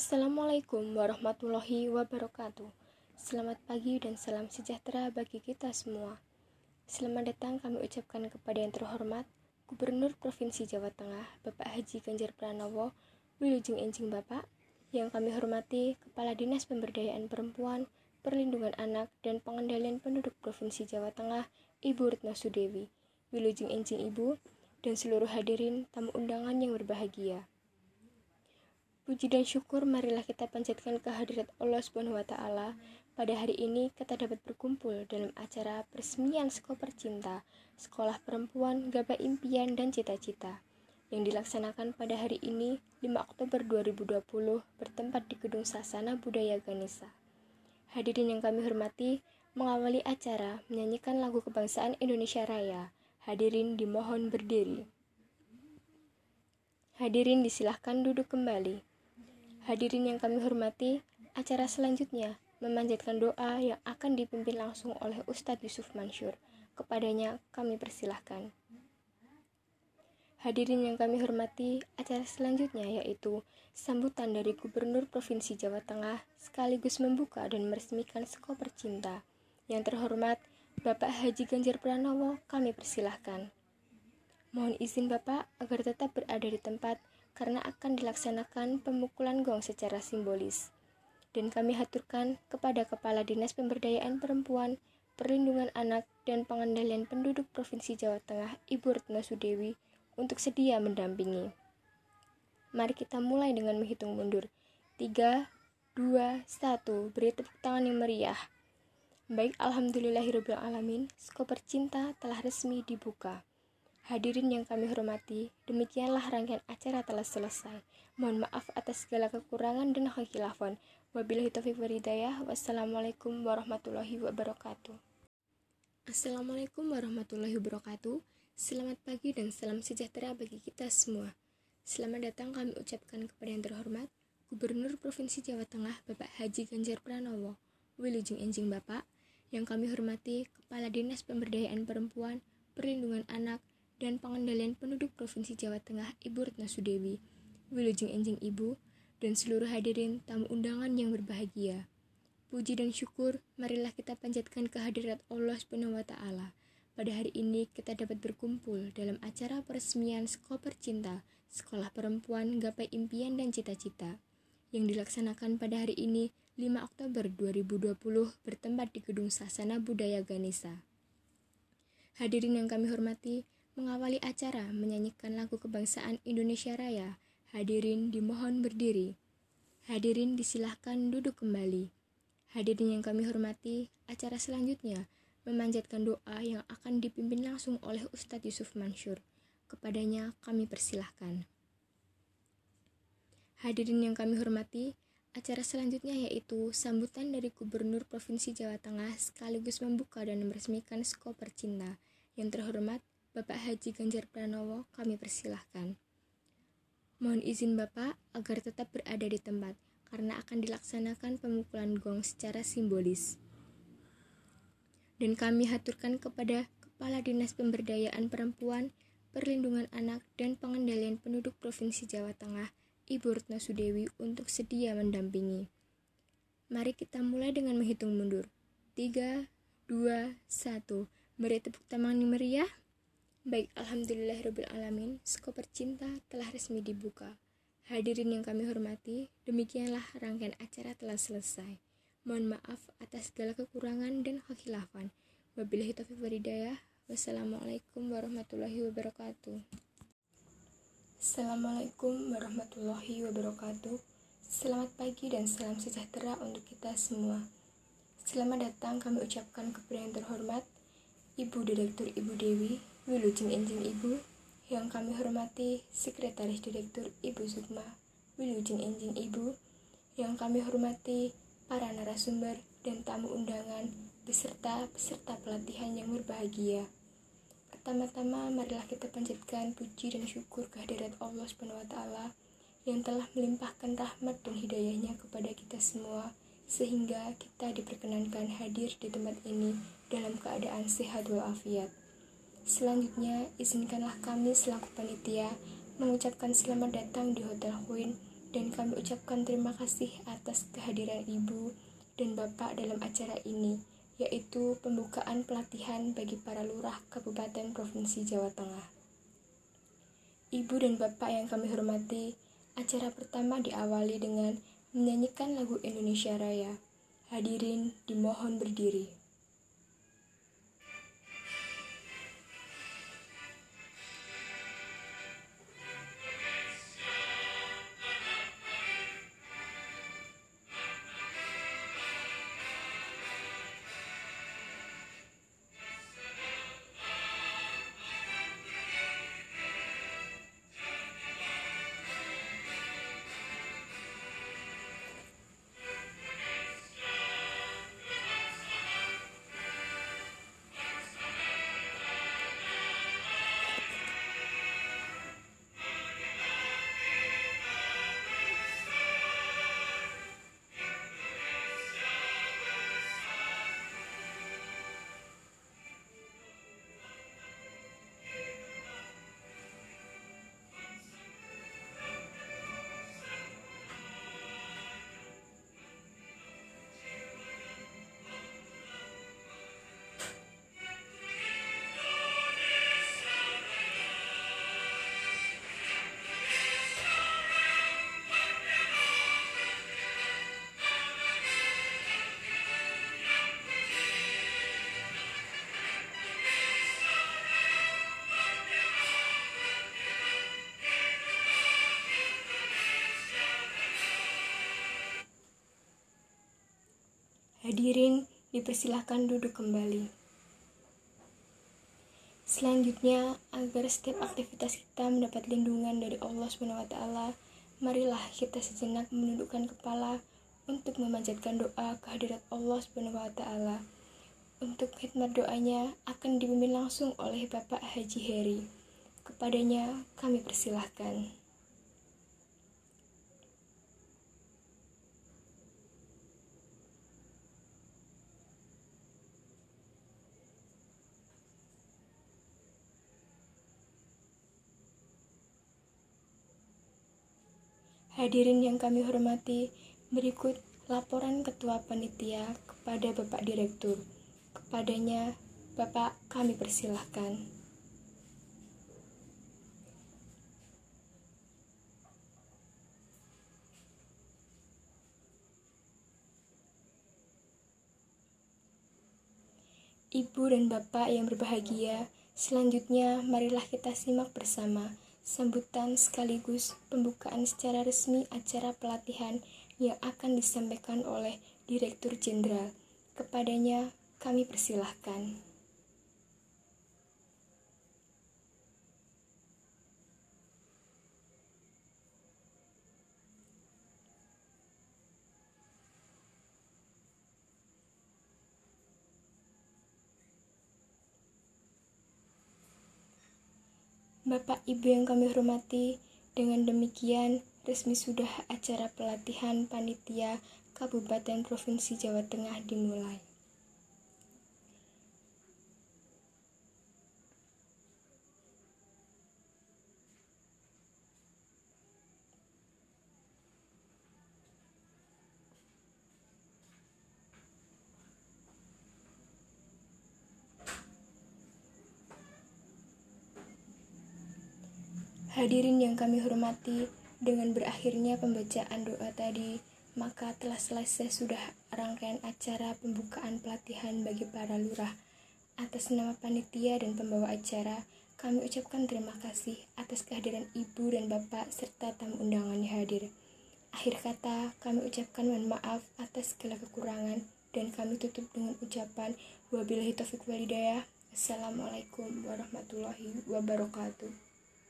Assalamualaikum warahmatullahi wabarakatuh. Selamat pagi dan salam sejahtera bagi kita semua. Selamat datang kami ucapkan kepada yang terhormat Gubernur Provinsi Jawa Tengah, Bapak Haji Ganjar Pranowo, Wilujeng Enjing Bapak, yang kami hormati Kepala Dinas Pemberdayaan Perempuan, Perlindungan Anak, dan Pengendalian Penduduk Provinsi Jawa Tengah, Ibu Retno Sudewi, Wilujeng Enjing Ibu, dan seluruh hadirin tamu undangan yang berbahagia. Puji dan syukur marilah kita panjatkan kehadirat Allah Subhanahu wa taala. Pada hari ini kita dapat berkumpul dalam acara peresmian Skoper Cinta, Sekolah Perempuan Gapai Impian dan Cita-Cita yang dilaksanakan pada hari ini 5 Oktober 2020 bertempat di Gedung Sasana Budaya Ganesa. Hadirin yang kami hormati, mengawali acara menyanyikan lagu kebangsaan Indonesia Raya. Hadirin dimohon berdiri. Hadirin disilahkan duduk kembali. Hadirin yang kami hormati, acara selanjutnya memanjatkan doa yang akan dipimpin langsung oleh Ustadz Yusuf Mansur. Kepadanya kami persilahkan. Hadirin yang kami hormati, acara selanjutnya yaitu sambutan dari Gubernur Provinsi Jawa Tengah sekaligus membuka dan meresmikan Sekoper Cinta. Yang terhormat, Bapak Haji Ganjar Pranowo, kami persilahkan. Mohon izin Bapak agar tetap berada di tempat karena akan dilaksanakan pemukulan gong secara simbolis. Dan kami haturkan kepada Kepala Dinas Pemberdayaan Perempuan, Perlindungan Anak, dan Pengendalian Penduduk Provinsi Jawa Tengah, Ibu Retno Sudewi, untuk sedia mendampingi. Mari kita mulai dengan menghitung mundur. 3, 2, 1, beri tepuk tangan yang meriah. Baik, Alhamdulillahirrahmanirrahim, skoper cinta telah resmi dibuka. Hadirin yang kami hormati, demikianlah rangkaian acara telah selesai. Mohon maaf atas segala kekurangan dan kekhilafan. Wabillahi taufiq walhidayah. Wassalamualaikum warahmatullahi wabarakatuh. Assalamualaikum warahmatullahi wabarakatuh. Selamat pagi dan salam sejahtera bagi kita semua. Selamat datang kami ucapkan kepada yang terhormat Gubernur Provinsi Jawa Tengah Bapak Haji Ganjar Pranowo, Wilujeng Enjing Bapak, yang kami hormati Kepala Dinas Pemberdayaan Perempuan, Perlindungan Anak, dan Pengendalian Penduduk Provinsi Jawa Tengah Ibu Retno Sudewi, Wilujeng Enjing Ibu, dan seluruh hadirin tamu undangan yang berbahagia. Puji dan syukur, marilah kita panjatkan kehadirat Allah taala. Pada hari ini kita dapat berkumpul dalam acara peresmian Skoper Cinta, Sekolah Perempuan Gapai Impian dan Cita-Cita yang dilaksanakan pada hari ini 5 Oktober 2020 bertempat di Gedung Sasana Budaya Ganesa. Hadirin yang kami hormati, mengawali acara menyanyikan lagu kebangsaan Indonesia Raya. Hadirin dimohon berdiri. Hadirin disilahkan duduk kembali. Hadirin yang kami hormati, acara selanjutnya memanjatkan doa yang akan dipimpin langsung oleh Ustadz Yusuf Mansur. Kepadanya kami persilahkan. Hadirin yang kami hormati, acara selanjutnya yaitu sambutan dari Gubernur Provinsi Jawa Tengah sekaligus membuka dan meresmikan Skoper Cinta. Yang terhormat Bapak Haji Ganjar Pranowo kami persilahkan. Mohon izin Bapak agar tetap berada di tempat karena akan dilaksanakan pemukulan gong secara simbolis. Dan kami haturkan kepada Kepala Dinas Pemberdayaan Perempuan, Perlindungan Anak, dan Pengendalian Penduduk Provinsi Jawa Tengah, Ibu Retno Sudewi untuk sedia mendampingi. Mari kita mulai dengan menghitung mundur. 3, 2, 1. Beri tepuk tangan meriah. Baik, Alhamdulillahirrahmanirrahim, Skoper Cinta telah resmi dibuka. Hadirin yang kami hormati, demikianlah rangkaian acara telah selesai. Mohon maaf atas segala kekurangan dan kekhilafan. Wabillahi taufiq walhidayah. Wassalamualaikum warahmatullahi wabarakatuh. Assalamualaikum warahmatullahi wabarakatuh. Selamat pagi dan salam sejahtera untuk kita semua. Selamat datang kami ucapkan kepada yang terhormat Ibu Direktur Ibu Dewi, Wilujeng Enjing Ibu, yang kami hormati Sekretaris Direktur Ibu Sukma, Wilujeng Enjing Ibu, yang kami hormati para narasumber dan tamu undangan beserta peserta pelatihan yang berbahagia. Pertama-tama marilah kita panjatkan puji dan syukur kehadirat Allah Subhanahu wa taala yang telah melimpahkan rahmat dan hidayahnya kepada kita semua sehingga kita diperkenankan hadir di tempat ini dalam keadaan sehat walafiat. Selanjutnya, izinkanlah kami selaku panitia mengucapkan selamat datang di Hotel Huin dan kami ucapkan terima kasih atas kehadiran Ibu dan Bapak dalam acara ini, yaitu pembukaan pelatihan bagi para lurah Kabupaten Provinsi Jawa Tengah. Ibu dan Bapak yang kami hormati, acara pertama diawali dengan menyanyikan lagu Indonesia Raya. Hadirin dimohon berdiri. Hadirin dipersilahkan duduk kembali. Selanjutnya, agar setiap aktivitas kita mendapat lindungan dari Allah SWT, marilah kita sejenak menundukkan kepala untuk memanjatkan doa kehadirat Allah SWT. Untuk khidmat doanya akan dipimpin langsung oleh Bapak Haji Heri. Kepadanya kami persilahkan. Hadirin yang kami hormati, berikut laporan Ketua Panitia kepada Bapak Direktur. Kepadanya, Bapak kami persilahkan. Ibu dan Bapak yang berbahagia, selanjutnya marilah kita simak bersama sambutan sekaligus pembukaan secara resmi acara pelatihan yang akan disampaikan oleh Direktur Jenderal. Kepadanya kami persilahkan. Bapak Ibu yang kami hormati, dengan demikian resmi sudah acara pelatihan panitia Kabupaten Provinsi Jawa Tengah dimulai. Hadirin yang kami hormati, dengan berakhirnya pembacaan doa tadi, maka telah selesai sudah rangkaian acara pembukaan pelatihan bagi para lurah. Atas nama panitia dan pembawa acara, kami ucapkan terima kasih atas kehadiran Ibu dan Bapak serta tamu undangannya hadir. Akhir kata, kami ucapkan mohon maaf atas segala kekurangan dan kami tutup dengan ucapan wabillahi taufiq walidayah. Assalamualaikum warahmatullahi wabarakatuh.